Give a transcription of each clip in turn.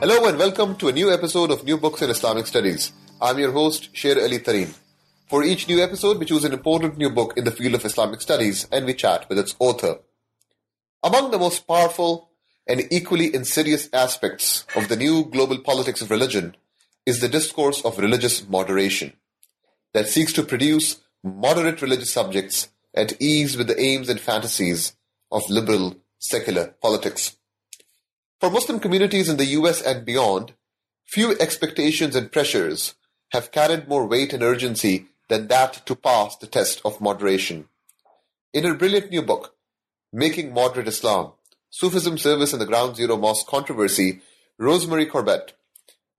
Hello and welcome to a new episode of New Books in Islamic Studies. I'm your host, Sher Ali Tareen. For each new episode, we choose an important new book in the field of Islamic studies and we chat with its author. Among the most powerful and equally insidious aspects of the new global politics of religion is the discourse of religious moderation that seeks to produce moderate religious subjects at ease with the aims and fantasies of liberal secular politics. For Muslim communities in the US and beyond, few expectations and pressures have carried more weight and urgency than that to pass the test of moderation. In her brilliant new book, Making Moderate Islam, Sufism Service in the Ground Zero Mosque Controversy, Rosemary Corbett,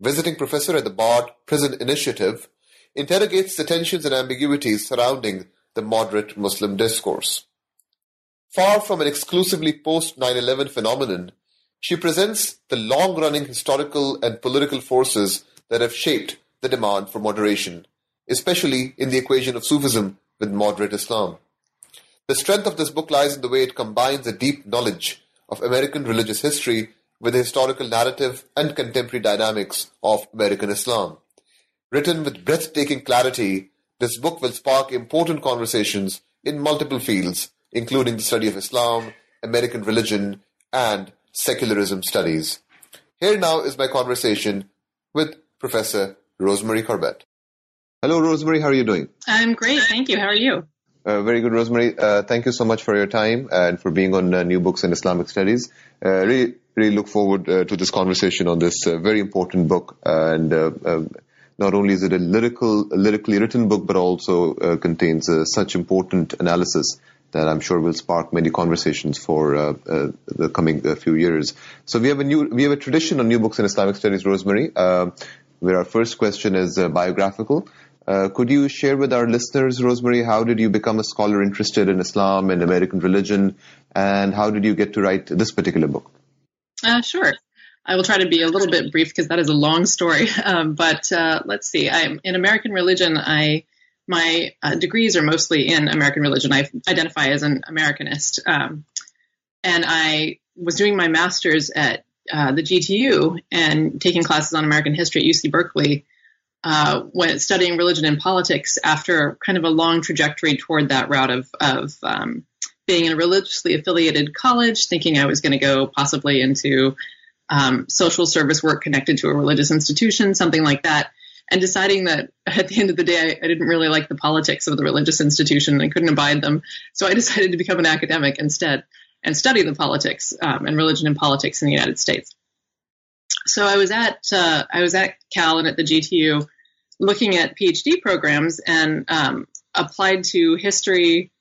visiting professor at the Bard Prison Initiative, interrogates the tensions and ambiguities surrounding the moderate Muslim discourse. Far from an exclusively post 9 11 phenomenon, she presents the long-running historical and political forces that have shaped the demand for moderation, especially in the equation of Sufism with moderate Islam. The strength of this book lies in the way it combines a deep knowledge of American religious history with the historical narrative and contemporary dynamics of American Islam. Written with breathtaking clarity, this book will spark important conversations in multiple fields, including the study of Islam, American religion, and secularism studies. Here now is my conversation with Professor Rosemary Corbett. Hello, Rosemary. How are you doing? I'm great. Thank you. How are you? Uh, very good, Rosemary. Uh, thank you so much for your time and for being on uh, New Books in Islamic Studies. Uh, really, really look forward uh, to this conversation on this uh, very important book. and um, not only is it a lyrical, lyrically written book, but also contains such important analysis that I'm sure will spark many conversations for uh, uh, the coming uh, few years. So we have a new, we have a tradition on new books in Islamic studies, Rosemary, uh, where our first question is uh, biographical. Uh, could you share with our listeners, Rosemary, how did you become a scholar interested in Islam and American religion, and how did you get to write this particular book? sure. I will try to be a little bit brief because that is a long story. Um, but let's see. I'm in American religion. I my uh, degrees are mostly in American religion. I identify as an Americanist. Um, and I was doing my master's at uh, the GTU and taking classes on American history at UC Berkeley uh, when studying religion and politics after kind of a long trajectory toward that route of, of um, being in a religiously affiliated college, thinking I was going to go possibly into um, social service work connected to a religious institution, something like that and deciding that at the end of the day, I, I, didn't really like the politics of the religious institution and I couldn't abide them. So I decided to become an academic instead and study the politics um, and religion and politics in the United States. So I was at uh, I was at Cal and at the GTU looking at PhD programs and um, applied to history,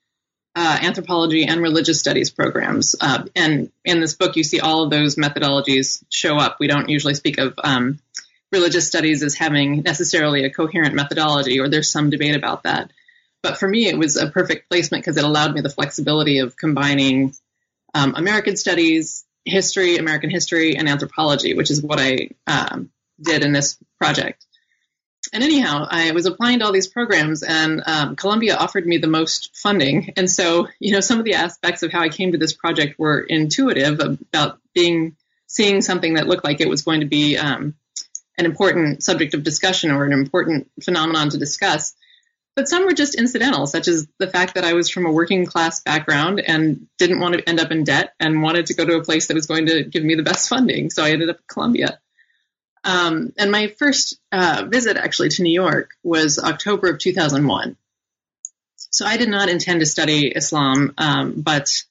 uh, anthropology, and religious studies programs. Uh, and in this book, you see all of those methodologies show up. We don't usually speak of um, religious studies as having necessarily a coherent methodology, or there's some debate about that. But for me, it was a perfect placement because it allowed me the flexibility of combining um, American studies, history, American history, and anthropology, which is what I um, did in this project. And anyhow, I was applying to all these programs, and um, Columbia offered me the most funding. And so, you know, some of the aspects of how I came to this project were intuitive about being seeing something that looked like it was going to be um, an important subject of discussion or an important phenomenon to discuss. But some were just incidental, such as the fact that I was from a working class background and didn't want to end up in debt and wanted to go to a place that was going to give me the best funding. So I ended up at Columbia. Um, and my first uh, visit actually to New York was October of 2001. So I did not intend to study Islam, um, but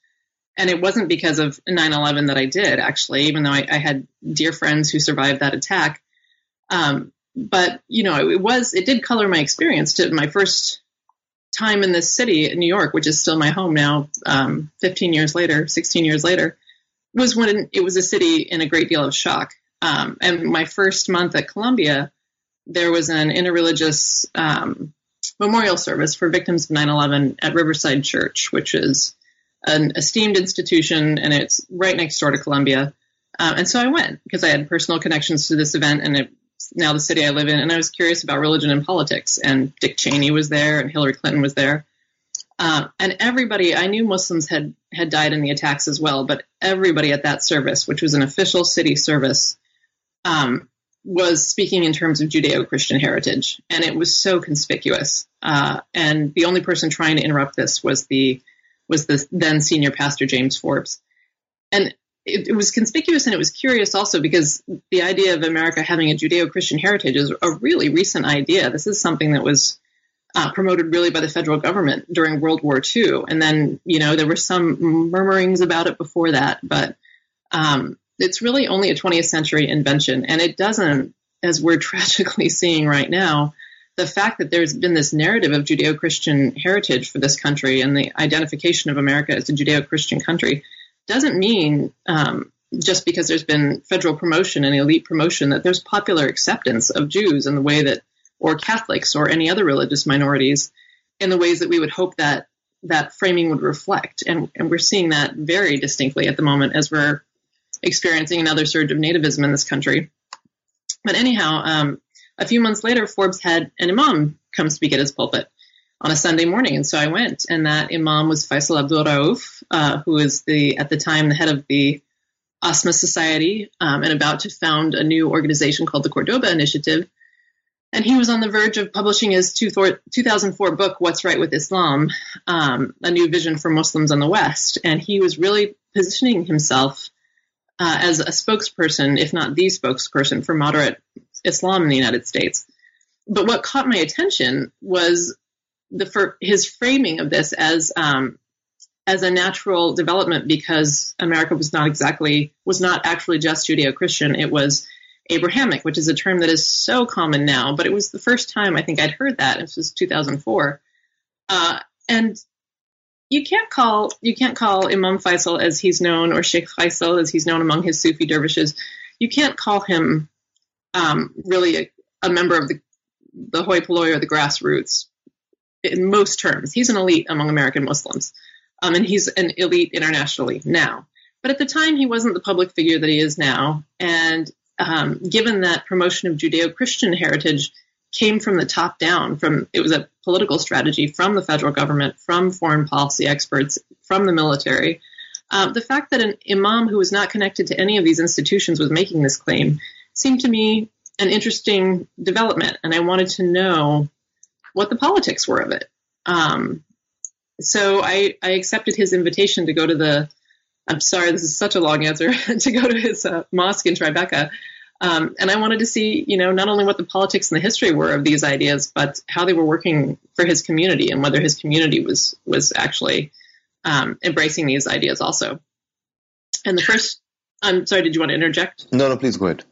and it wasn't because of 9/11 that I did actually, even though I, I, had dear friends who survived that attack. Um, but you know, it was it did color my experience to my first time in this city, in New York, which is still my home now, um, 15 years later, 16 years later. was when it was a city in a great deal of shock. Um, and my first month at Columbia, there was an interreligious um, memorial service for victims of 9 11 at Riverside Church, which is an esteemed institution and it's right next door to Columbia. Uh, and so I went because I had personal connections to this event and it's now the city I live in. And I was curious about religion and politics. And Dick Cheney was there and Hillary Clinton was there. Uh, and everybody, I knew Muslims had, had died in the attacks as well, but everybody at that service, which was an official city service, um, was speaking in terms of Judeo Christian heritage. And it was so conspicuous. Uh, and the only person trying to interrupt this was the was the then senior pastor James Forbes. And it, it, was conspicuous and it was curious also because the idea of America having a Judeo Christian heritage is a really recent idea. This is something that was uh, promoted really by the federal government during World War II. And then, you know, there were some murmurings about it before that, but um, it's really only a 20th century invention. And it doesn't, as we're tragically seeing right now, the fact that there's been this narrative of Judeo Christian heritage for this country and the identification of America as a Judeo Christian country doesn't mean um, just because there's been federal promotion and elite promotion that there's popular acceptance of Jews in the way that, or Catholics or any other religious minorities in the ways that we would hope that that framing would reflect. And, and we're seeing that very distinctly at the moment as we're experiencing another surge of nativism in this country. But anyhow, um, a few months later, Forbes had an imam come speak at his pulpit on a Sunday morning, and so I went. And that imam was Faisal Abdul Rauf, uh, who was the at the time the head of the Asma Society um, and about to found a new organization called the Cordoba Initiative. And he was on the verge of publishing his 2004 book, What's Right with Islam, um, a new vision for Muslims in the West. And he was really positioning himself uh, as a spokesperson, if not the spokesperson, for moderate Islam in the United States. But what caught my attention was the for his framing of this as um, as a natural development because America was not exactly was not actually just Judeo-Christian. It was Abrahamic, which is a term that is so common now, but it was the first time I think I'd heard that. This was 2004, uh, and you can't call you can't call Imam Faisal as he's known or Sheikh Faisal as he's known among his Sufi dervishes. You can't call him um, really a, a, member of the the hoi polloi or the grassroots in most terms. He's an elite among American Muslims, um, and he's an elite internationally now. But at the time, he wasn't the public figure that he is now. And um, given that promotion of Judeo-Christian heritage came from the top down, from it was a political strategy from the federal government, from foreign policy experts, from the military. Uh, the fact that an imam who was not connected to any of these institutions was making this claim seemed to me an interesting development, and I wanted to know what the politics were of it. Um, so I, I, accepted his invitation to go to the. I'm sorry, this is such a long answer to go to his uh, mosque in Tribeca, um, and I wanted to see, you know, not only what the politics and the history were of these ideas, but how they were working for his community and whether his community was was actually um, embracing these ideas also. And the first, I'm sorry, did you want to interject? No, no, please go ahead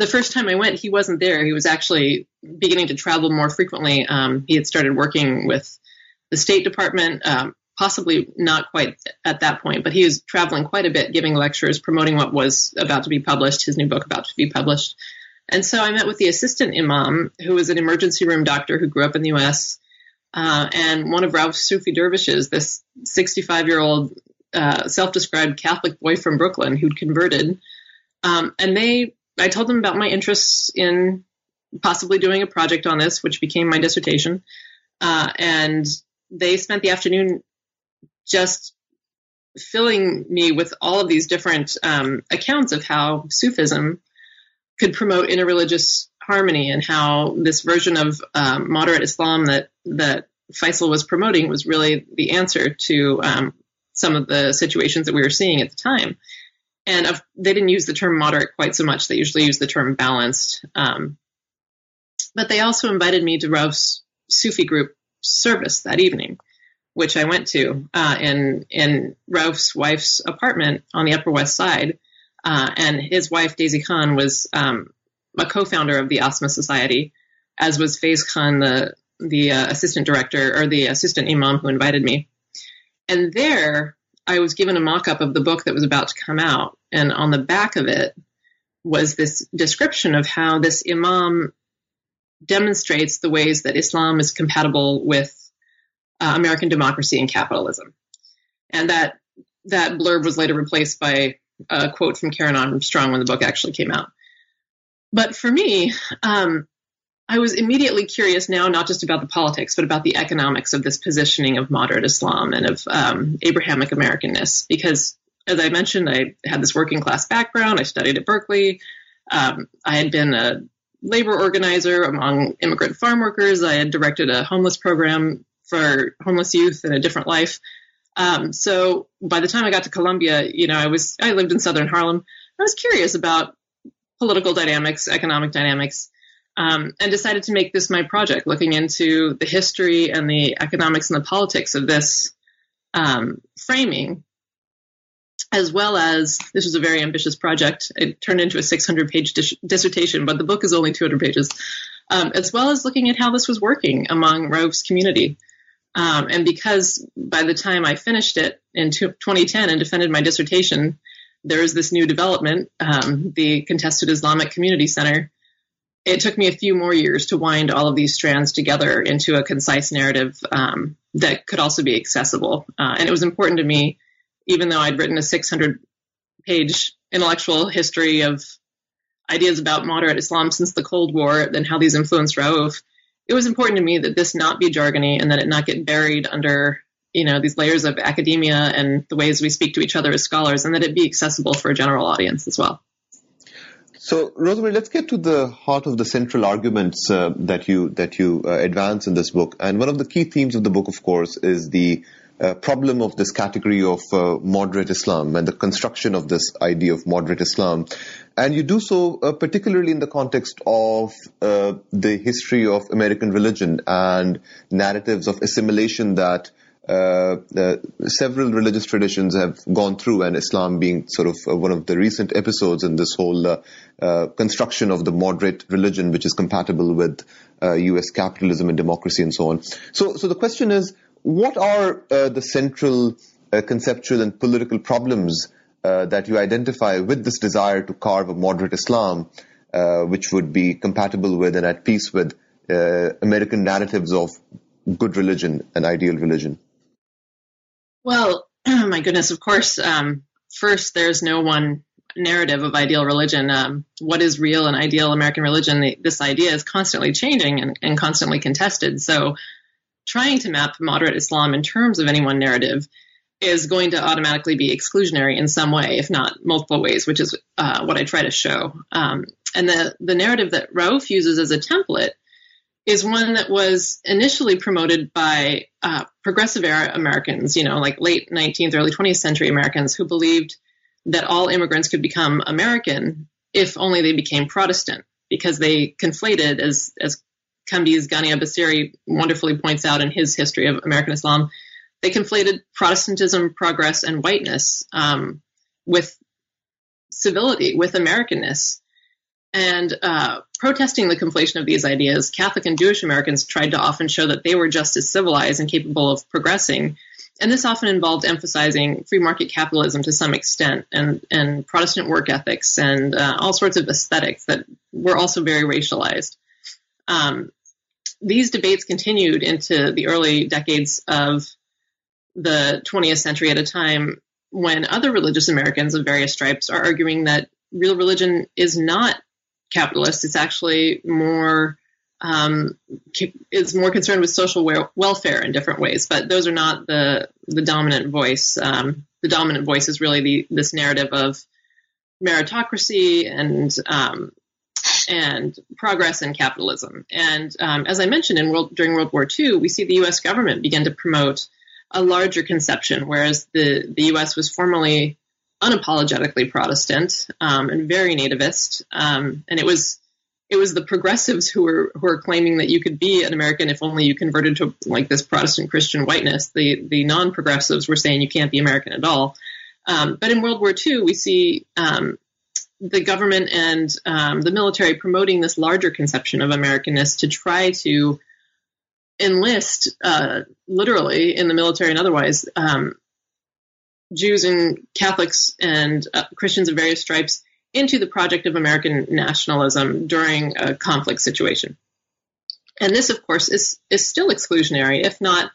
the first time I went, he wasn't there. He was actually beginning to travel more frequently. Um, he had started working with the State Department, um, possibly not quite at that point, but he was traveling quite a bit, giving lectures, promoting what was about to be published, his new book about to be published. And so I met with the assistant imam, who was an emergency room doctor who grew up in the U.S., uh, and one of Rauf's Sufi dervishes, this 65 year old uh, self described Catholic boy from Brooklyn who'd converted. Um, and they I told them about my interests in possibly doing a project on this, which became my dissertation. Uh, and they spent the afternoon just filling me with all of these different um, accounts of how Sufism could promote interreligious harmony and how this version of um, moderate Islam that that Faisal was promoting was really the answer to um, some of the situations that we were seeing at the time and they didn't use the term moderate quite so much. They usually use the term balanced. Um, but they also invited me to Rauf's Sufi group service that evening, which I went to uh, in in Rauf's wife's apartment on the Upper West Side. Uh, and his wife Daisy Khan was um, a co-founder of the Asma Society, as was Faiz Khan, the the uh, assistant director or the assistant imam who invited me. And there, I was given a mock up of the book that was about to come out. And on the back of it was this description of how this Imam demonstrates the ways that Islam is compatible with uh, American democracy and capitalism. And that that blurb was later replaced by a quote from Karen Armstrong when the book actually came out. But for me, um, I was immediately curious now, not just about the politics, but about the economics of this positioning of moderate Islam and of um, Abrahamic Americanness. Because, as I mentioned, I had this working class background. I studied at Berkeley. Um, I had been a labor organizer among immigrant farm workers. I had directed a homeless program for homeless youth in a different life. Um, so by the time I got to Columbia, you know, I was I lived in Southern Harlem. I was curious about political dynamics, economic dynamics, um, and decided to make this my project, looking into the history and the economics and the politics of this um, framing, as well as this was a very ambitious project. It turned into a 600 page dis- dissertation, but the book is only 200 pages, um, as well as looking at how this was working among Rauf's community. Um, and because by the time I finished it in 2010 and defended my dissertation, there was this new development, um, the Contested Islamic Community Center. It took me a few more years to wind all of these strands together into a concise narrative um, that could also be accessible. Uh, and it was important to me, even though I'd written a 600 page intellectual history of ideas about moderate Islam since the Cold War and how these influenced Rauf it was important to me that this not be jargony and that it not get buried under you know these layers of academia and the ways we speak to each other as scholars and that it be accessible for a general audience as well. So rosemary let's get to the heart of the central arguments uh, that you that you uh, advance in this book. And one of the key themes of the book of course is the uh, problem of this category of uh, moderate Islam and the construction of this idea of moderate Islam. And you do so uh, particularly in the context of uh, the history of American religion and narratives of assimilation that uh, several religious traditions have gone through, and Islam being sort of uh, one of the recent episodes in this whole uh, construction of the moderate religion, which is compatible with U.S. capitalism and democracy and so on. So, so the question is, what are the central conceptual and political problems uh, that you identify with this desire to carve a moderate Islam, uh, which would be compatible with and at peace with uh, American narratives of good religion and ideal religion? Well, my goodness, of course. Um, first, there's no one narrative of ideal religion. Um, what is real and ideal American religion? The, this idea is constantly changing and, and constantly contested. So, trying to map moderate Islam in terms of any one narrative is going to automatically be exclusionary in some way, if not multiple ways, which is uh, what I try to show. Um, and the, the narrative that Rauf uses as a template is one that was initially promoted by uh, progressive era Americans, you know, like late 19th, early 20th century Americans who believed that all immigrants could become American if only they became Protestant, because they conflated, as, as Kambiz GhaneaBassiri wonderfully points out in his history of American Islam, they conflated Protestantism, progress, and whiteness um, with civility, with Americanness. And uh, protesting the conflation of these ideas, Catholic and Jewish Americans tried to often show that they were just as civilized and capable of progressing. And this often involved emphasizing free market capitalism to some extent and, and Protestant work ethics and uh, all sorts of aesthetics that were also very racialized. Um, these debates continued into the early decades of the 20th century at a time when other religious Americans of various stripes are arguing that real religion is not capitalist. It's actually more um, is more concerned with social welfare in different ways. But those are not the the dominant voice. Um, the dominant voice is really the this narrative of meritocracy and um, and progress in capitalism. And um, as I mentioned, in world, during World War II, we see the U.S. government begin to promote a larger conception, whereas the, the U.S. was formerly unapologetically Protestant um, and very nativist, um, and it was it was the progressives who were who were claiming that you could be an American if only you converted to like this Protestant Christian whiteness. The the non progressives were saying you can't be American at all. Um, but in World War II, we see um, the government and um, the military promoting this larger conception of Americanness to try to enlist, uh, literally in the military and otherwise, um, Jews and Catholics and uh, Christians of various stripes into the project of American nationalism during a conflict situation. And this, of course, is is still exclusionary, if not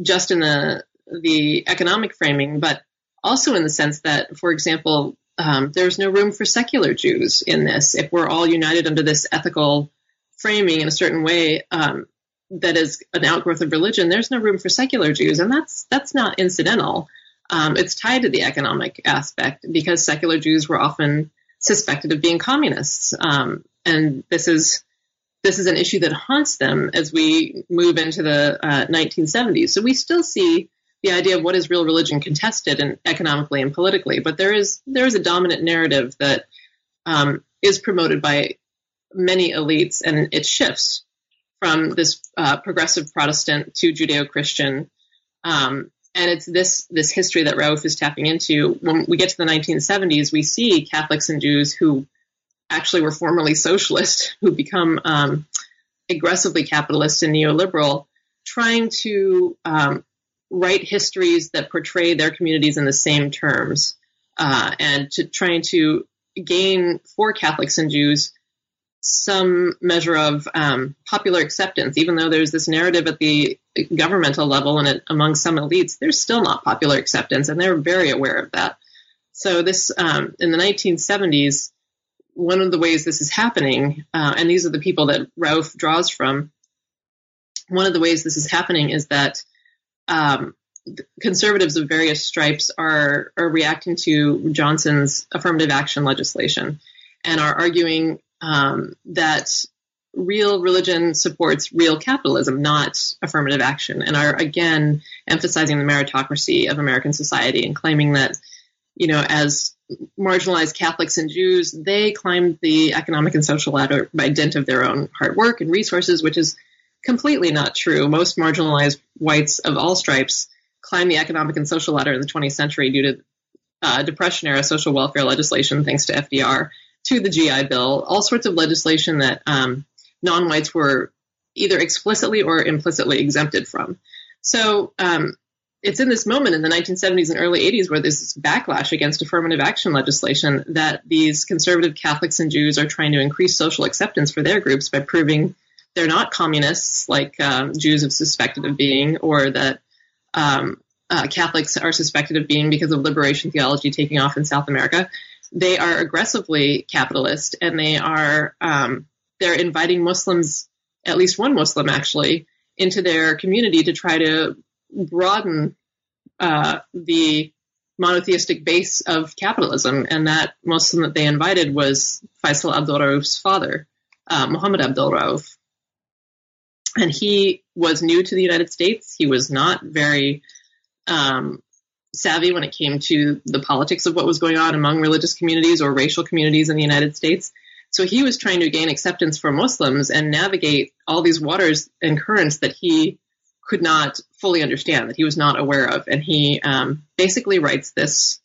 just in the the economic framing, but also in the sense that, for example, um, there's no room for secular Jews in this. If we're all united under this ethical framing in a certain way um, that is an outgrowth of religion, there's no room for secular Jews, and that's that's not incidental. Um, it's tied to the economic aspect because secular Jews were often suspected of being communists, um, and this is this is an issue that haunts them as we move into the uh, 1970s. So we still see the idea of what is real religion contested and economically and politically, but there is there is a dominant narrative that um, is promoted by many elites, and it shifts from this uh, progressive Protestant to Judeo-Christian. Um, and it's this this history that Rauf is tapping into. When we get to the 1970s, we see Catholics and Jews who actually were formerly socialist, who become um, aggressively capitalist and neoliberal, trying to um, write histories that portray their communities in the same terms, uh, and to trying to gain for Catholics and Jews some measure of um, popular acceptance, even though there's this narrative at the governmental level and it, among some elites, there's still not popular acceptance, and they're very aware of that. So this um, in the 1970s, one of the ways this is happening, uh, and these are the people that Rauf draws from. One of the ways this is happening is that um, conservatives of various stripes are are reacting to Johnson's affirmative action legislation and are arguing um, that real religion supports real capitalism, not affirmative action, and are again emphasizing the meritocracy of American society and claiming that, you know, as marginalized Catholics and Jews, they climbed the economic and social ladder by dint of their own hard work and resources, which is completely not true. Most marginalized whites of all stripes climbed the economic and social ladder in the 20th century due to uh, Depression era social welfare legislation, thanks to FDR, to the GI Bill, all sorts of legislation that um, non whites were either explicitly or implicitly exempted from. So um, it's in this moment in the 1970s and early 80s where there's this backlash against affirmative action legislation that these conservative Catholics and Jews are trying to increase social acceptance for their groups by proving they're not communists like um, Jews have suspected of being, or that um, uh, Catholics are suspected of being because of liberation theology taking off in South America. They are aggressively capitalist, and they are um, they're inviting Muslims, at least one Muslim actually, into their community to try to broaden uh, the monotheistic base of capitalism. And that Muslim that they invited was Faisal Abdul Rauf's father, uh, Muhammad Abdul Rauf and he was new to the United States. He was not very um, savvy when it came to the politics of what was going on among religious communities or racial communities in the United States. So he was trying to gain acceptance for Muslims and navigate all these waters and currents that he could not fully understand, that he was not aware of. And he um, basically writes this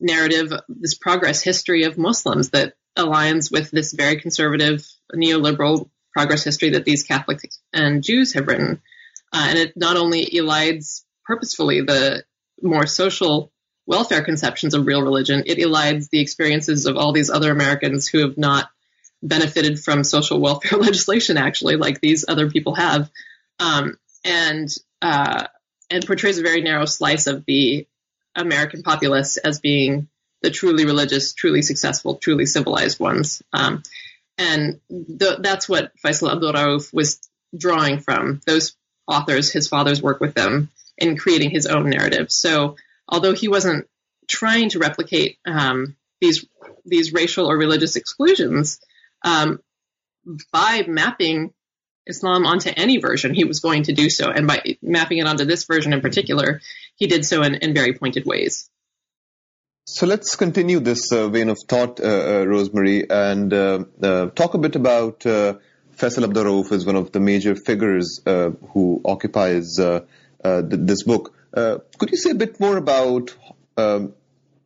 narrative, this progress history of Muslims that aligns with this very conservative neoliberal progress history that these Catholics and Jews have written. Uh, and it not only elides purposefully the more social welfare conceptions of real religion, it elides the experiences of all these other Americans who have not benefited from social welfare legislation, actually, like these other people have, um, and uh, and portrays a very narrow slice of the American populace as being the truly religious, truly successful, truly civilized ones. Um, and the, that's what Faisal Abdul Rauf was drawing from those authors, his father's work with them, in creating his own narrative. So although he wasn't trying to replicate um, these these racial or religious exclusions, um, by mapping Islam onto any version, he was going to do so, and by mapping it onto this version in particular, he did so in, in very pointed ways. So let's continue this uh, vein of thought, uh, uh, Rosemary, and uh, uh, talk a bit about uh, Faisal Abdul Rauf as one of the major figures who occupies th- this book. could you say a bit more about? Um,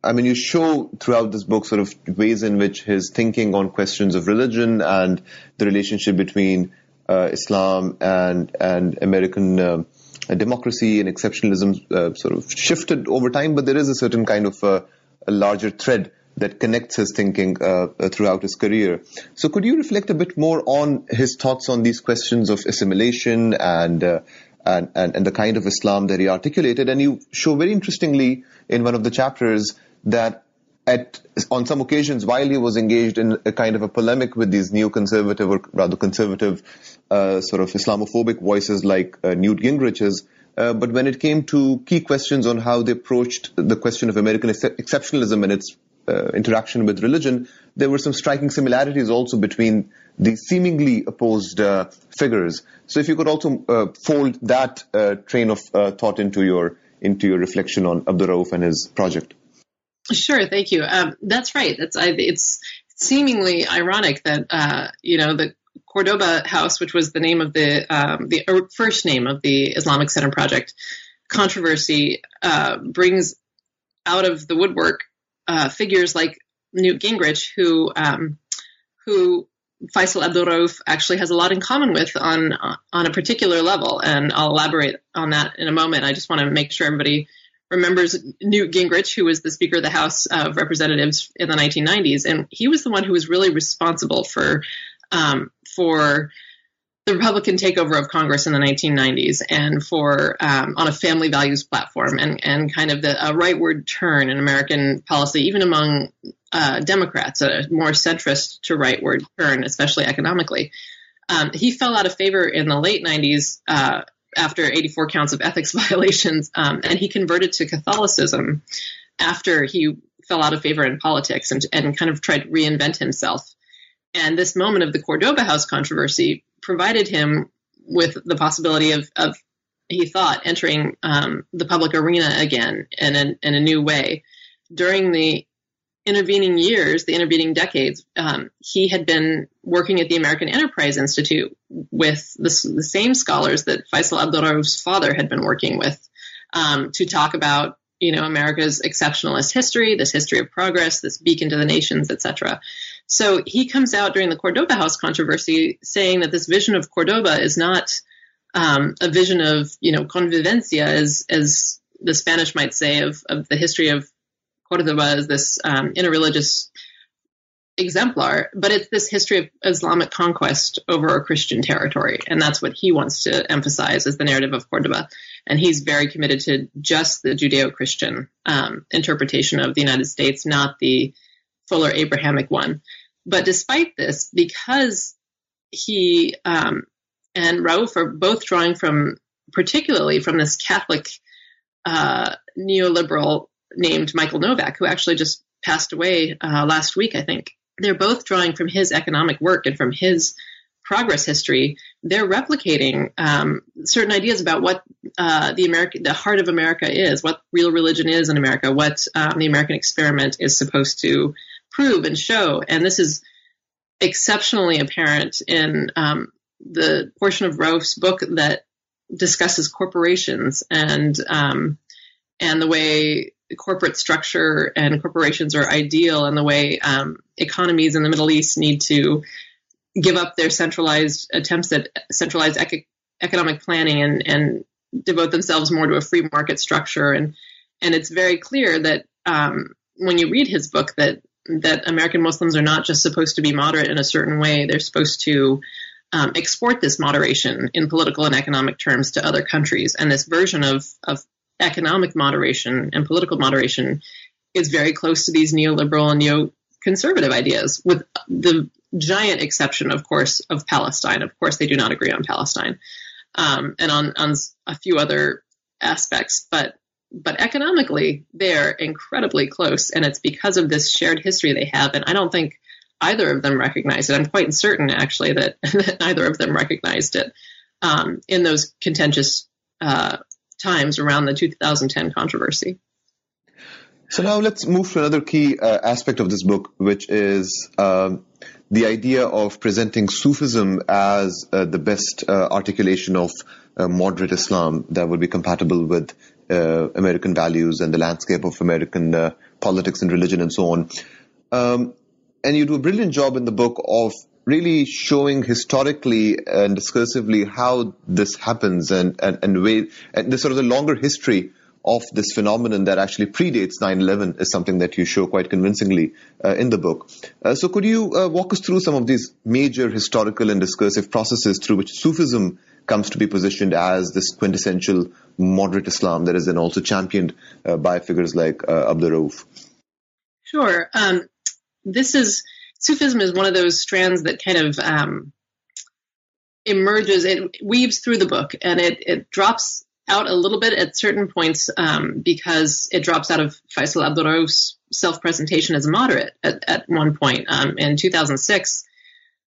I mean, you show throughout this book sort of ways in which his thinking on questions of religion and the relationship between Islam and and American democracy and exceptionalism sort of shifted over time, but there is a certain kind of a larger thread that connects his thinking uh, uh, throughout his career. So, could you reflect a bit more on his thoughts on these questions of assimilation and uh, and, and, and the kind of Islam that he articulated? And you show very interestingly in one of the chapters that at on some occasions while he was engaged in a kind of a polemic with these neoconservative or rather conservative uh, sort of Islamophobic voices like uh, Newt Gingrich's, uh, but when it came to key questions on how they approached the question of American ex- exceptionalism and its uh, interaction with religion, there were some striking similarities also between these seemingly opposed uh, figures. So, if you could also uh, fold that train of thought into your into your reflection on Abdul Rauf and his project. Sure, thank you. Um, that's right. That's I, it's seemingly ironic that uh, you know the Cordoba House, which was the name of the um, the first name of the Islamic Center project, controversy uh, brings out of the woodwork uh, figures like Newt Gingrich, who um, who Faisal Abdul Rauf actually has a lot in common with on on a particular level, and I'll elaborate on that in a moment. I just want to make sure everybody remembers Newt Gingrich, who was the Speaker of the House of Representatives in the 1990s, and he was the one who was really responsible for um, for the Republican takeover of Congress in the 1990s and for um, on a family values platform and and kind of the a rightward turn in American policy, even among uh, Democrats, a more centrist to rightward turn, especially economically. Um, he fell out of favor in the late 90s uh, after 84 counts of ethics violations, um, and he converted to Catholicism after he fell out of favor in politics and, and kind of tried to reinvent himself. And this moment of the Cordoba House controversy provided him with the possibility of, of he thought, entering um, the public arena again in a, in a new way. During the intervening years, the intervening decades, um, he had been working at the American Enterprise Institute with the, the same scholars that Faisal Abdul Rauf's father had been working with um, to talk about, you know, America's exceptionalist history, this history of progress, this beacon to the nations, etc. So he comes out during the Cordoba House controversy saying that this vision of Cordoba is not um, a vision of, you know, convivencia, as as the Spanish might say, of, of the history of Cordoba as this um, interreligious exemplar, but it's this history of Islamic conquest over a Christian territory. And that's what he wants to emphasize as the narrative of Cordoba. And he's very committed to just the Judeo Christian um, interpretation of the United States, not the fuller Abrahamic one. But despite this, because he um, and Rauf are both drawing from, particularly from this Catholic uh, neoliberal named Michael Novak, who actually just passed away uh, last week, I think. They're both drawing from his economic work and from his progress history. They're replicating um, certain ideas about what uh, the American, the heart of America is, what real religion is in America, what um, the American experiment is supposed to prove and show. And this is exceptionally apparent in um, the portion of Rauf's book that discusses corporations and um, and the way corporate structure and corporations are ideal and the way um, economies in the Middle East need to give up their centralized attempts at centralized economic planning and, and devote themselves more to a free market structure. And and it's very clear that um, when you read his book that that American Muslims are not just supposed to be moderate in a certain way; they're supposed to um, export this moderation in political and economic terms to other countries. And this version of of economic moderation and political moderation is very close to these neoliberal and neoconservative ideas, with the giant exception, of course, of Palestine. Of course, they do not agree on Palestine um, and on, on a few other aspects, but but economically, they're incredibly close, and it's because of this shared history they have. And I don't think either of them recognized it. I'm quite certain, actually, that, that neither of them recognized it um, in those contentious uh, times around the 2010 controversy. So now let's move to another key uh, aspect of this book, which is um, the idea of presenting Sufism as uh, the best uh, articulation of uh, moderate Islam that would be compatible with uh, American values and the landscape of American uh, politics and religion and so on. Um, and you do a brilliant job in the book of really showing historically and discursively how this happens and, and, and, way, and the sort of the longer history of this phenomenon that actually predates 9-11 is something that you show quite convincingly uh, in the book. Uh, so could you uh, walk us through some of these major historical and discursive processes through which Sufism comes to be positioned as this quintessential moderate Islam that is then also championed uh, by figures like uh, Abdul Rauf? Sure. Um, this is Sufism is one of those strands that kind of um, emerges. It weaves through the book, and it it drops out a little bit at certain points um, because it drops out of Faisal Abdul Rauf's self-presentation as a moderate at, at one point. Um, in 2006,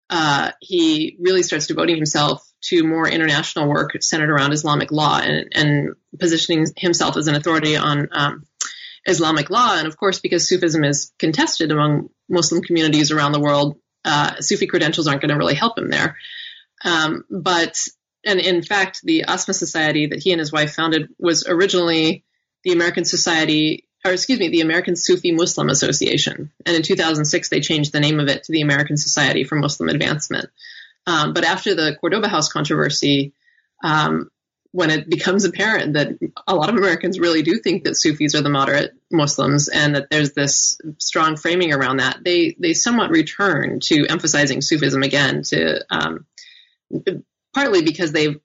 uh, he really starts devoting himself to more international work centered around Islamic law and, and positioning himself as an authority on um, Islamic law. And of course, because Sufism is contested among Muslim communities around the world, uh, Sufi credentials aren't going to really help him there. Um, but and in fact, the Asma Society that he and his wife founded was originally the American Society, or excuse me, the American Sufi Muslim Association. And in 2006, they changed the name of it to the American Society for Muslim Advancement. Um, but after the Cordoba House controversy, um, when it becomes apparent that a lot of Americans really do think that Sufis are the moderate Muslims and that there's this strong framing around that, they they somewhat return to emphasizing Sufism again to um, partly because they've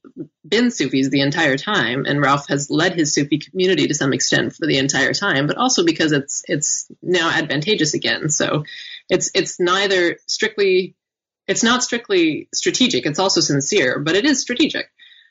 been Sufis the entire time, and Rauf has led his Sufi community to some extent for the entire time, but also because it's it's now advantageous again. So it's it's neither strictly it's not strictly strategic; it's also sincere, but it is strategic.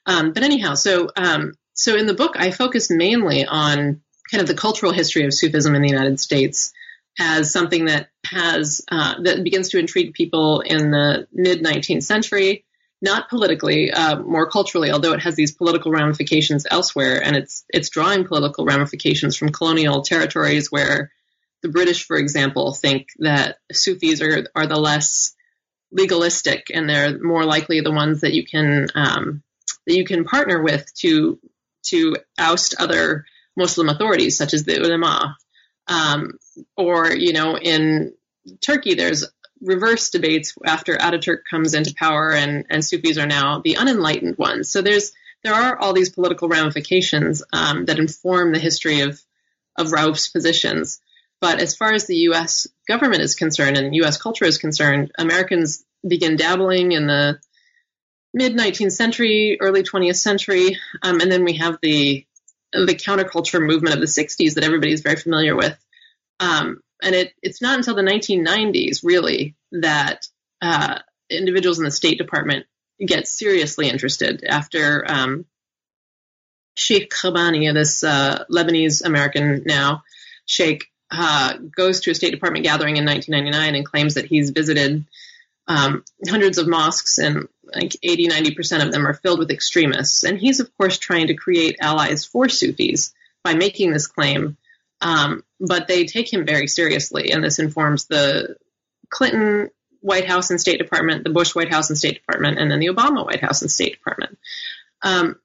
Um, but anyhow, so um, so in the book, I focus mainly on kind of the cultural history of Sufism in the United States as something that has uh, that begins to intrigue people in the mid 19th century not politically, uh, more culturally, although it has these political ramifications elsewhere, and it's it's drawing political ramifications from colonial territories where the British, for example, think that Sufis are are the less legalistic, and they're more likely the ones that you can um, that you can partner with to to oust other Muslim authorities, such as the ulama. Um, or you know, in Turkey, there's reverse debates after Ataturk comes into power and, and Sufis are now the unenlightened ones. So there's there are all these political ramifications um, that inform the history of of Rauf's positions. But as far as the U.S. government is concerned and U.S. culture is concerned, Americans begin dabbling in the mid 19th century, early 20th century, um, and then we have the the counterculture movement of the 60s that everybody's very familiar with. Um, and it, it's not until the 1990s, really, that uh, individuals in the State Department get seriously interested after um, Sheikh Kabbani, this uh, Lebanese American now sheikh, uh, goes to a State Department gathering in 1999 and claims that he's visited um, hundreds of mosques and like 80, 90% of them are filled with extremists. And he's, of course, trying to create allies for Sufis by making this claim um, but they take him very seriously, and this informs the Clinton White House and State Department, the Bush White House and State Department, and then the Obama White House and State Department. Um,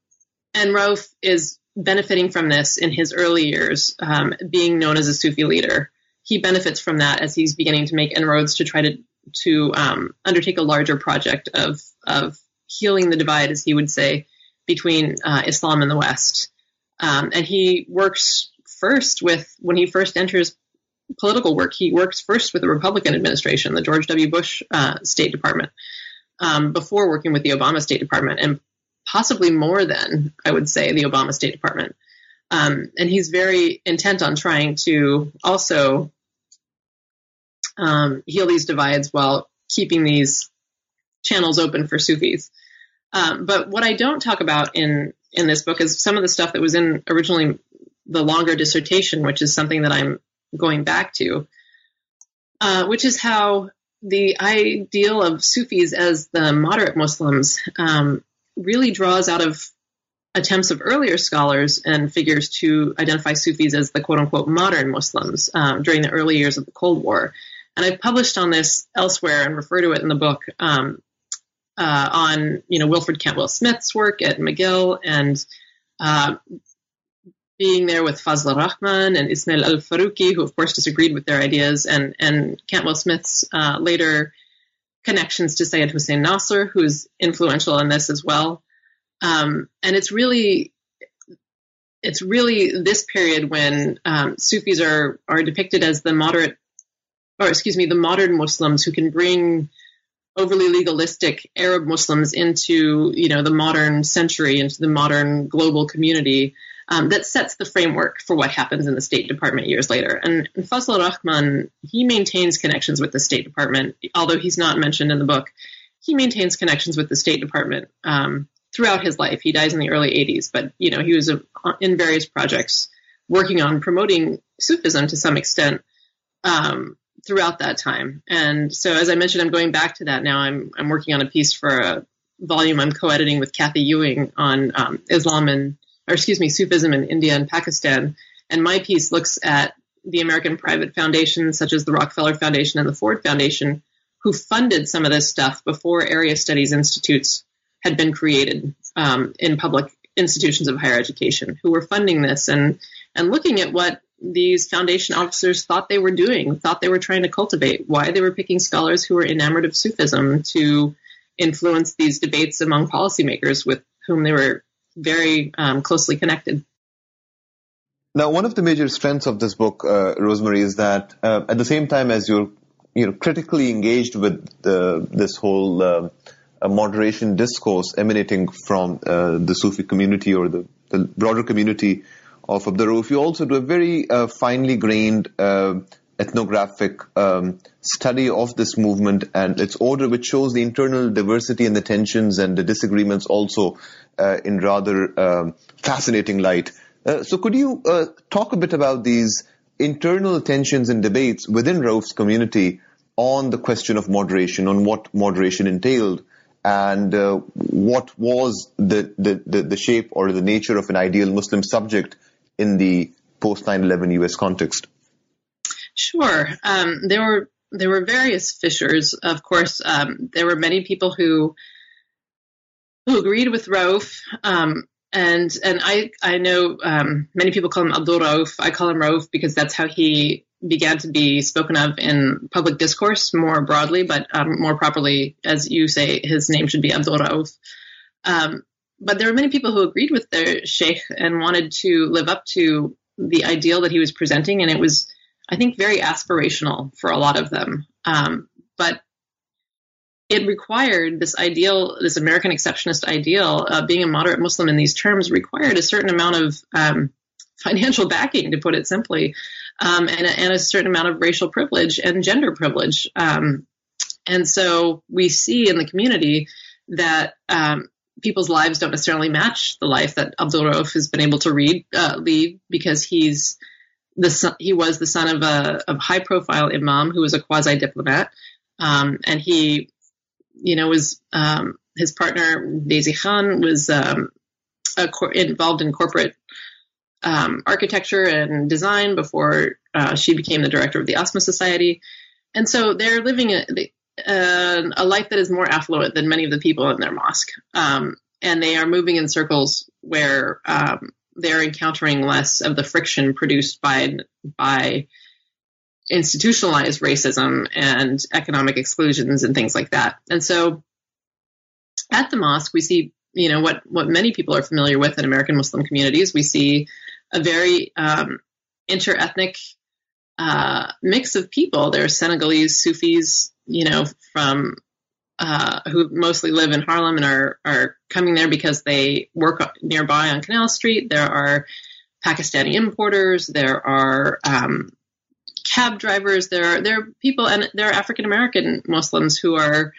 and Rauf is benefiting from this in his early years, um, being known as a Sufi leader. He benefits from that as he's beginning to make inroads to try to to um, undertake a larger project of of healing the divide, as he would say, between uh, Islam and the West. Um, and he works first with when he first enters political work. He works first with the Republican administration, the George W. Bush uh, State Department, um, before working with the Obama State Department, and possibly more than I would say the Obama State Department. Um, and he's very intent on trying to also um, heal these divides while keeping these channels open for Sufis. Um, but what I don't talk about in in this book is some of the stuff that was in originally the longer dissertation, which is something that I'm going back to, uh, which is how the ideal of Sufis as the moderate Muslims um, really draws out of attempts of earlier scholars and figures to identify Sufis as the quote unquote modern Muslims um, during the early years of the Cold War. And I've published on this elsewhere and refer to it in the book um, uh, on, you know, Wilfred Cantwell Smith's work at McGill and uh, being there with Fazl Rahman and Ismail al Faruqi, who of course disagreed with their ideas, and and Cantwell Smith's uh, later connections to Sayyid Hussein Nasr, who's influential in this as well. Um, and it's really it's really this period when um, Sufis are are depicted as the moderate, or excuse me, the modern Muslims who can bring overly legalistic Arab Muslims into you know the modern century, into the modern global community. Um, that sets the framework for what happens in the State Department years later. And, and Fazl Rahman, he maintains connections with the State Department, although he's not mentioned in the book. He maintains connections with the State Department um, throughout his life. He dies in the early 80s, but you know he was a, in various projects working on promoting Sufism to some extent um, throughout that time. And so, as I mentioned, I'm going back to that now. I'm I'm working on a piece for a volume I'm co-editing with Kathy Ewing on um, Islam and, or excuse me, Sufism in India and Pakistan. And my piece looks at the American private foundations, such as the Rockefeller Foundation and the Ford Foundation, who funded some of this stuff before area studies institutes had been created um, in public institutions of higher education who were funding this and and looking at what these foundation officers thought they were doing, thought they were trying to cultivate, why they were picking scholars who were enamored of Sufism to influence these debates among policymakers with whom they were very um, closely connected. Now, one of the major strengths of this book, uh, Rosemary, is that uh, at the same time as you're you know critically engaged with the, this whole uh, moderation discourse emanating from uh, the Sufi community or the, the, broader community of Abdur Rauf. You also do a very uh, finely grained uh, ethnographic um, study of this movement and its order, which shows the internal diversity and the tensions and the disagreements also uh, in rather um, fascinating light. Uh, so, could you uh, talk a bit about these internal tensions and debates within Rauf's community on the question of moderation, on what moderation entailed? and uh, what was the, the, the, the, shape or the nature of an ideal Muslim subject in the post 9/11 U.S. context? Sure, um, there were there were various fissures. Of course, um, there were many people who who agreed with Rauf. Um, and and I I know um, many people call him Abdul Rauf. I call him Rauf because that's how he began to be spoken of in public discourse more broadly, but um, more properly, as you say, his name should be Abdul Rauf. Um, but there were many people who agreed with their sheikh and wanted to live up to the ideal that he was presenting, and it was, I think, very aspirational for a lot of them. Um, but it required this ideal, this American exceptionist ideal, uh, being a moderate Muslim in these terms, required a certain amount of um, financial backing, to put it simply, um, and, and, a certain amount of racial privilege and gender privilege. Um, and so we see in the community that um, people's lives don't necessarily match the life that Abdul Rauf has been able to read, uh, lead because he's the son, he was the son of a, a high profile imam who was a quasi diplomat, um, and he, you know, was um, his partner Daisy Khan was um, cor- involved in corporate um, architecture and design before uh, she became the director of the Asma Society. And so they're living a, a, a, life that is more affluent than many of the people in their mosque. Um, and they are moving in circles where um, they're encountering less of the friction produced by by institutionalized racism and economic exclusions and things like that. And so at the mosque, we see, you know, what, what many people are familiar with in American Muslim communities. We see a very um, interethnic uh, mix of people. There are Senegalese Sufis, you know, from uh, who mostly live in Harlem and are are coming there because they work nearby on Canal Street. There are Pakistani importers. There are um, cab drivers. There are there are people and there are African American Muslims who are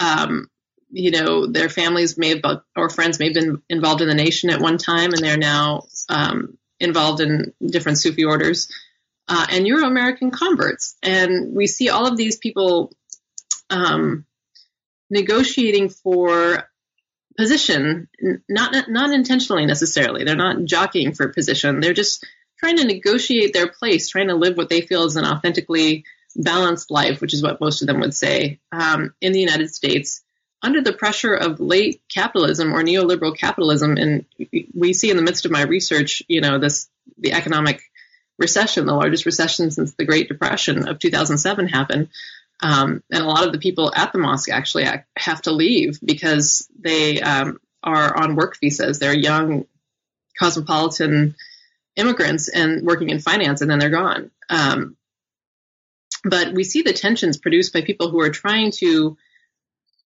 um, you know, their families may have, or friends may have been involved in the nation at one time, and they're now um, involved in different Sufi orders, uh, and Euro American converts. And we see all of these people um, negotiating for position, not not intentionally necessarily. They're not jockeying for position. They're just trying to negotiate their place, trying to live what they feel is an authentically balanced life, which is what most of them would say um, in the United States under the pressure of late capitalism or neoliberal capitalism, and we see in the midst of my research, you know, this the economic recession, the largest recession since the Great Depression of 2007 happened. Um, and a lot of the people at the mosque actually have to leave because they um, are on work visas. They're young, cosmopolitan immigrants and working in finance, and then they're gone. Um, but we see the tensions produced by people who are trying to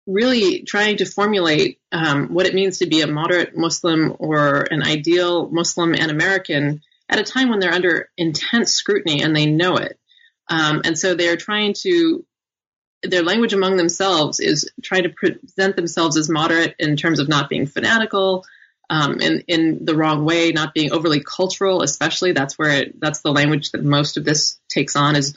really trying to formulate um, what it means to be a moderate Muslim or an ideal Muslim and American at a time when they're under intense scrutiny and they know it. Um, and so they're trying to, their language among themselves is trying to present themselves as moderate in terms of not being fanatical, um, in, in the wrong way, not being overly cultural, especially. That's where it, that's the language that most of this takes on is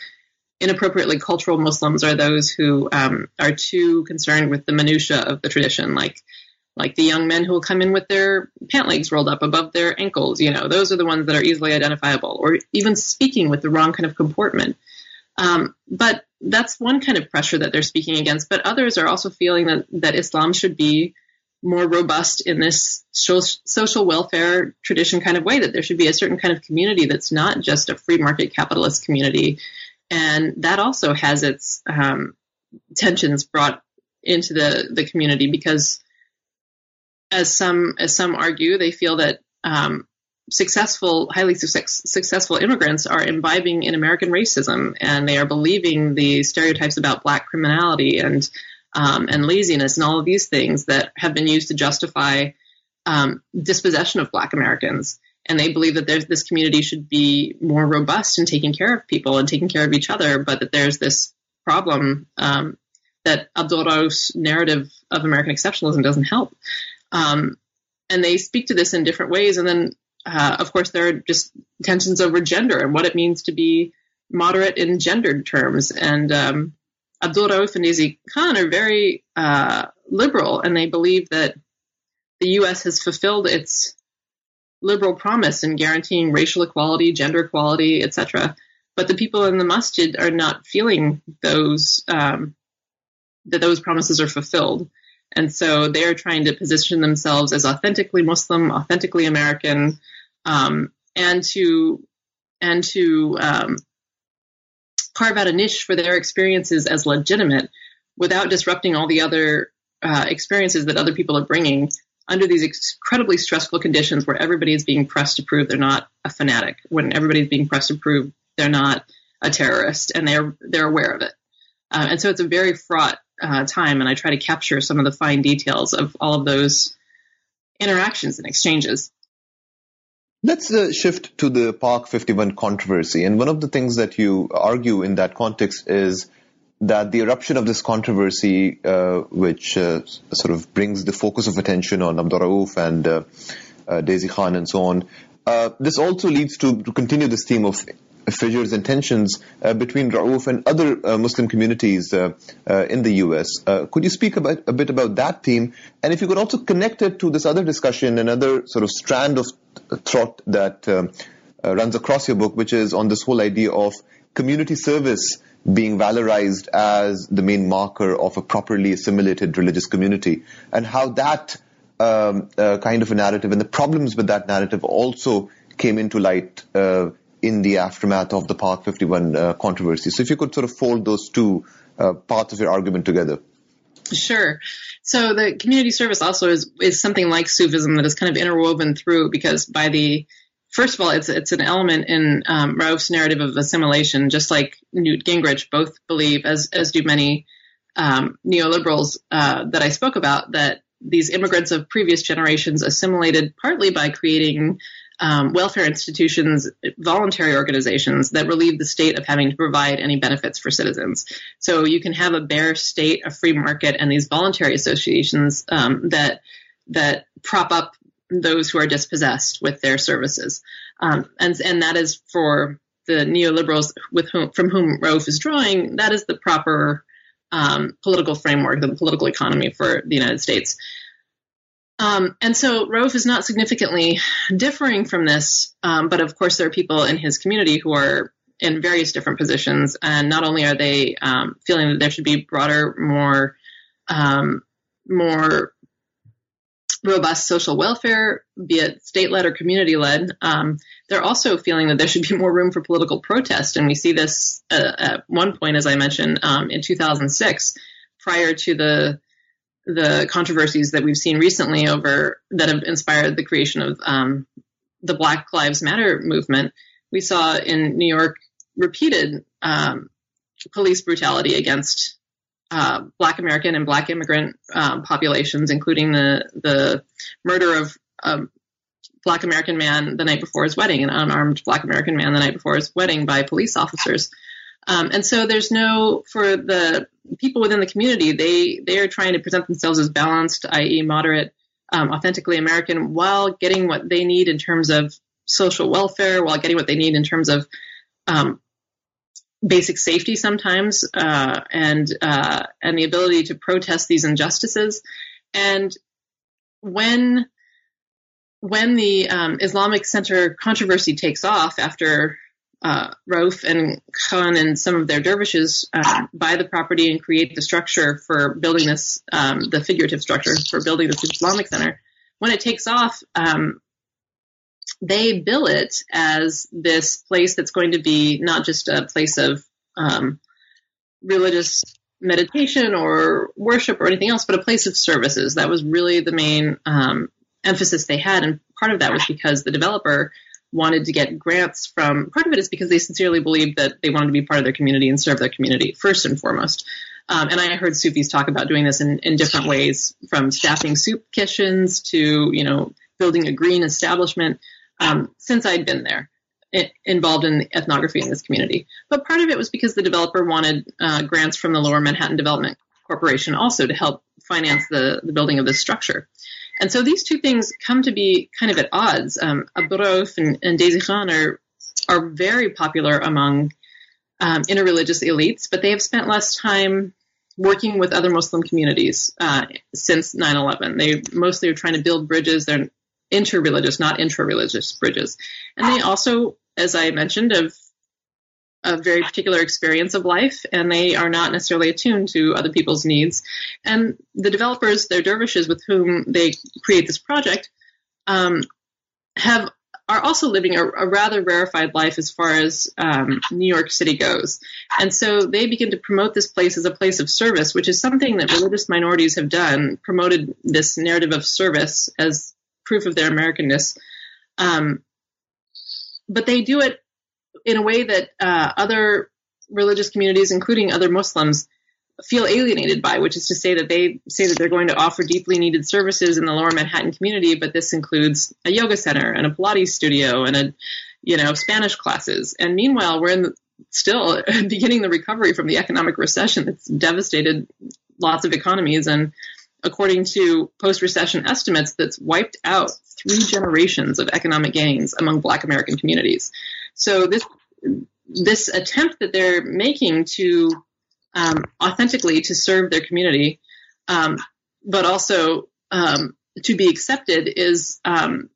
inappropriately cultural Muslims are those who um, are too concerned with the minutia of the tradition, like like the young men who will come in with their pant legs rolled up above their ankles. You know, those are the ones that are easily identifiable, or even speaking with the wrong kind of comportment. Um, but that's one kind of pressure that they're speaking against. But others are also feeling that that Islam should be more robust in this social welfare tradition kind of way. That there should be a certain kind of community that's not just a free market capitalist community and that also has its um, tensions brought into the the community because, as some as some argue, they feel that um, successful, highly successful immigrants are imbibing in American racism, and they are believing the stereotypes about black criminality and um, and laziness and all of these things that have been used to justify um, dispossession of Black Americans and they believe that there's this community should be more robust in taking care of people and taking care of each other, but that there's this problem um, that Abdul narrative of American exceptionalism doesn't help. Um, and they speak to this in different ways. And then, uh, of course, there are just tensions over gender and what it means to be moderate in gendered terms. And um, Abdul Rauf and Daisy Khan are very uh, liberal, and they believe that the U.S. has fulfilled its liberal promise in guaranteeing racial equality, gender equality, etc. But the people in the masjid are not feeling those um, that those promises are fulfilled, and so they're trying to position themselves as authentically Muslim, authentically American, um, and to and to um, carve out a niche for their experiences as legitimate without disrupting all the other uh, experiences that other people are bringing under these incredibly stressful conditions where everybody is being pressed to prove they're not a fanatic, when everybody is being pressed to prove they're not a terrorist, and they're they're aware of it. Uh, and so it's a very fraught uh, time, and I try to capture some of the fine details of all of those interactions and exchanges. Let's uh, shift to the Park 51 controversy. And one of the things that you argue in that context is that the eruption of this controversy, uh, which uh, sort of brings the focus of attention on Abdul Rauf and uh, uh, Daisy Khan and so on, uh, this also leads to, to, continue this theme of fissures and tensions uh, between Rauf and other Muslim communities in the U.S. could you speak about, a bit about that theme? And if you could also connect it to this other discussion, another sort of strand of thought that um, runs across your book, which is on this whole idea of community service being valorized as the main marker of a properly assimilated religious community, and how that um, uh, kind of a narrative and the problems with that narrative also came into light uh, in the aftermath of the Park 51 uh, controversy. So, if you could sort of fold those two uh, parts of your argument together. Sure. So the community service also is is something like Sufism that is kind of interwoven through because by the first of all, it's it's an element in um, narrative of assimilation, just like Newt Gingrich both believe, as as do many um, neoliberals uh, that I spoke about, that these immigrants of previous generations assimilated partly by creating um, welfare institutions, voluntary organizations that relieve the state of having to provide any benefits for citizens. So you can have a bare state, a free market, and these voluntary associations um, that that prop up those who are dispossessed with their services. Um, and, and that is for the neoliberals with whom, from whom Rauf is drawing, that is the proper um, political framework, the political economy for the United States. Um, and so Rauf is not significantly differing from this, um, but of course there are people in his community who are in various different positions, and not only are they um, feeling that there should be broader, more um, more robust social welfare, be it state led or community led. Um, they're also feeling that there should be more room for political protest. And we see this uh, at one point, as I mentioned, um, in 2006, prior to the the controversies that we've seen recently over that have inspired the creation of um, the Black Lives Matter movement. We saw in New York repeated um, police brutality against uh, Black American and Black immigrant um, populations, including the the murder of a Black American man the night before his wedding, an unarmed Black American man the night before his wedding by police officers. Um, and so there's no for the people within the community they they are trying to present themselves as balanced, i.e., moderate, um, authentically American, while getting what they need in terms of social welfare, while getting what they need in terms of um, basic safety sometimes, uh, and uh, and the ability to protest these injustices. And when when the um, Islamic Center controversy takes off after uh, Rauf and Khan and some of their dervishes uh, buy the property and create the structure for building this, um, the figurative structure for building this Islamic Center, when it takes off, um, they bill it as this place that's going to be not just a place of um, religious meditation or worship or anything else, but a place of services. That was really the main um, emphasis they had, and part of that was because the developer wanted to get grants from. Part of it is because they sincerely believed that they wanted to be part of their community and serve their community first and foremost. Um, and I heard Sufis talk about doing this in, in different ways, from staffing soup kitchens to you know building a green establishment um, since I'd been there involved in ethnography in this community. But part of it was because the developer wanted uh, grants from the Lower Manhattan Development Corporation also to help finance the, the building of this structure. And so these two things come to be kind of at odds. Um, Abdurrauf and, and Daisy Khan are, are very popular among um, interreligious elites, but they have spent less time working with other Muslim communities uh, since 9/11. They mostly are trying to build bridges. They're interreligious, not intra-religious bridges. And they also, as I mentioned, have a very particular experience of life, and they are not necessarily attuned to other people's needs. And the developers, their dervishes with whom they create this project, um, have are also living a, a, rather rarefied life as far as um, New York City goes. And so they begin to promote this place as a place of service, which is something that religious minorities have done, promoted this narrative of service as proof of their Americanness. Um, but they do it in a way that uh, other religious communities, including other Muslims, feel alienated by, which is to say that they say that they're going to offer deeply needed services in the lower Manhattan community, but this includes a yoga center and a Pilates studio and a, you know, Spanish classes. And meanwhile, we're in the, still beginning the recovery from the economic recession that's devastated lots of economies and according to post-recession estimates, that's wiped out three generations of economic gains among Black American communities. So this this attempt that they're making to um, authentically to serve their community, um, but also um, to be accepted, is um,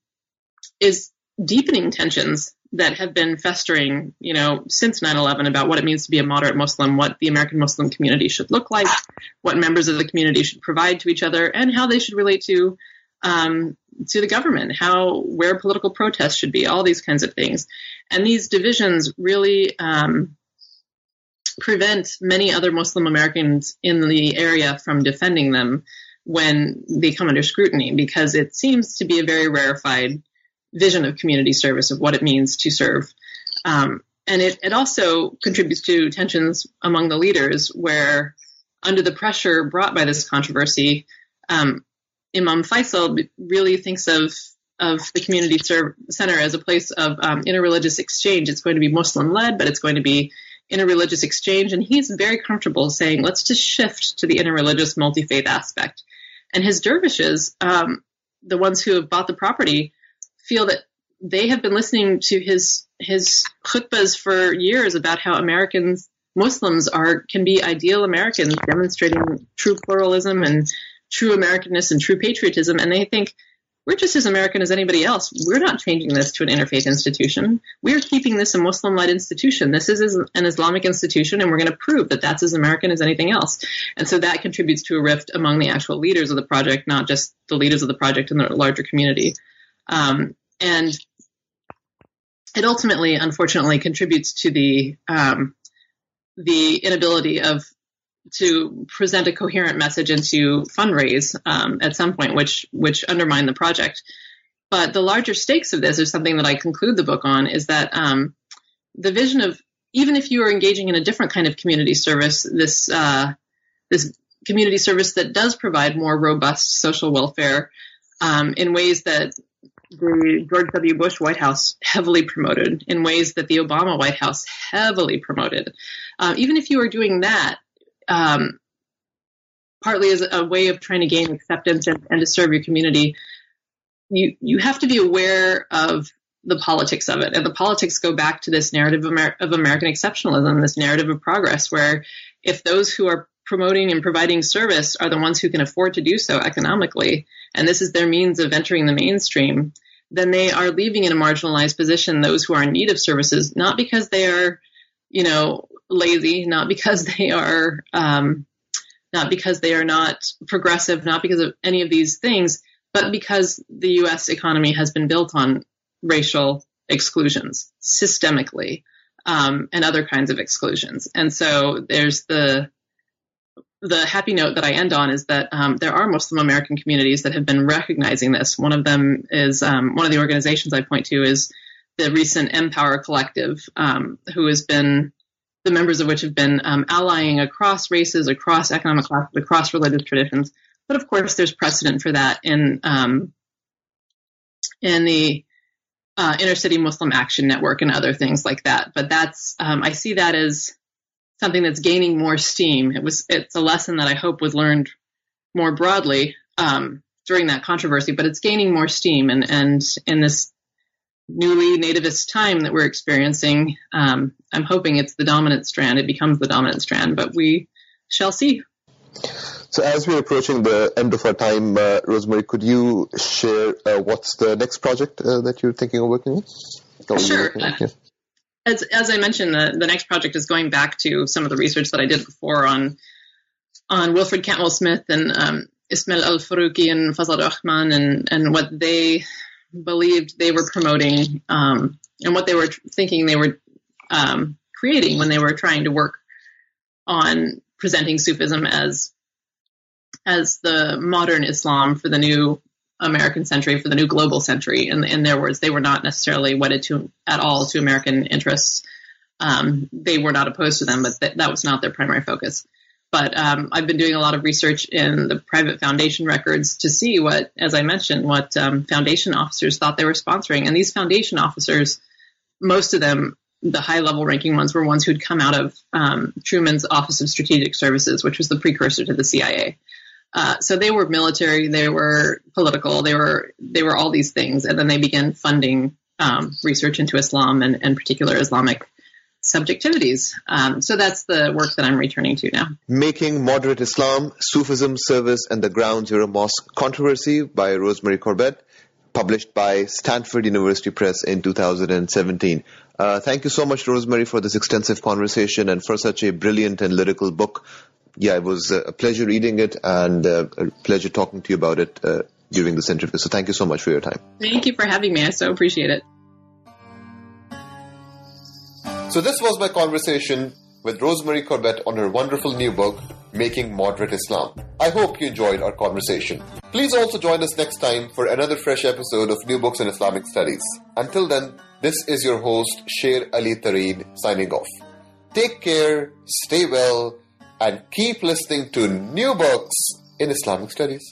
is deepening tensions that have been festering, you know, since 9/11 about what it means to be a moderate Muslim, what the American Muslim community should look like, what members of the community should provide to each other, and how they should relate to um, to the government, how where political protests should be, all these kinds of things. And these divisions really um, prevent many other Muslim Americans in the area from defending them when they come under scrutiny, because it seems to be a very rarefied vision of community service of what it means to serve. Um, and it, it also contributes to tensions among the leaders where under the pressure brought by this controversy, um, Imam Faisal really thinks of of the community center as a place of um, interreligious exchange. It's going to be Muslim led, but it's going to be interreligious exchange. And he's very comfortable saying, let's just shift to the interreligious multi faith aspect. And his dervishes, um, the ones who have bought the property, feel that they have been listening to his his khutbas for years about how Americans Muslims are can be ideal Americans, demonstrating true pluralism and true Americanness and true patriotism, and they think we're just as American as anybody else. We're not changing this to an interfaith institution. We're keeping this a Muslim-led institution. This is an Islamic institution, and we're going to prove that that's as American as anything else. And so that contributes to a rift among the actual leaders of the project, not just the leaders of the project in the larger community. Um, and it ultimately, unfortunately, contributes to the um, the inability of to present a coherent message and to fundraise um, at some point, which which undermine the project. But the larger stakes of this, is something that I conclude the book on, is that um, the vision of even if you are engaging in a different kind of community service, this uh, this community service that does provide more robust social welfare um, in ways that the George W. Bush White House heavily promoted, in ways that the Obama White House heavily promoted. Uh, even if you are doing that, um, partly as a way of trying to gain acceptance and, and to serve your community, you you have to be aware of the politics of it. And the politics go back to this narrative of, Amer- of American exceptionalism, this narrative of progress, where if those who are promoting and providing service are the ones who can afford to do so economically, and this is their means of entering the mainstream, then they are leaving in a marginalized position those who are in need of services, not because they are, you know, lazy, not because they are, um, not because they are not progressive, not because of any of these things, but because the U.S. economy has been built on racial exclusions systemically um, and other kinds of exclusions. And so there's the the happy note that I end on is that um, there are Muslim American communities that have been recognizing this. One of them is um, one of the organizations I point to is the recent Empower Collective, um, who has been the members of which have been um, allying across races, across economic classes, across religious traditions. But of course, there's precedent for that in um, in the uh, Inner City Muslim Action Network and other things like that. But that's um, I see that as something that's gaining more steam. It was it's a lesson that I hope was learned more broadly um, during that controversy, but it's gaining more steam. And and in this newly nativist time that we're experiencing, um, I'm hoping it's the dominant strand. It becomes the dominant strand, but we shall see. So, as we're approaching the end of our time, uh, Rosemary, could you share uh, what's the next project uh, that you're thinking of working on? Sure. On? Yeah as, as I mentioned, the, the next project is going back to some of the research that I did before on on Wilfred Cantwell Smith and um, Ismail Al Faruqi and Fazl Rahman and and what they believed they were promoting um, and what they were thinking they were um, creating when they were trying to work on presenting Sufism as as the modern Islam for the new American century for the new global century. In, in their words, they were not necessarily wedded to at all to American interests. Um, they were not opposed to them, but th- that was not their primary focus. But um, I've been doing a lot of research in the private foundation records to see what, as I mentioned, what um, foundation officers thought they were sponsoring. And these foundation officers, most of them, the high level ranking ones, were ones who'd come out of um, Truman's Office of Strategic Services, which was the precursor to the CIA. Uh, so they were military, they were political, they were they were all these things, and then they began funding um, research into Islam and, and particular Islamic subjectivities. Um, so that's the work that I'm returning to now. Making Moderate Islam, Sufism, Service, and the Ground Zero Mosque Controversy by Rosemary Corbett, published by Stanford University Press in 2017. Uh, thank you so much, Rosemary, for this extensive conversation and for such a brilliant and lyrical book yeah, it was a pleasure reading it and uh, a pleasure talking to you about it uh, during this interview. So thank you so much for your time. Thank you for having me. I so appreciate it. So this was my conversation with Rosemary Corbett on her wonderful new book, Making Moderate Islam. I hope you enjoyed our conversation. Please also join us next time for another fresh episode of New Books in Islamic Studies. Until then, this is your host, Sher Ali Tareen, signing off. Take care, stay well, and keep listening to new books in Islamic studies.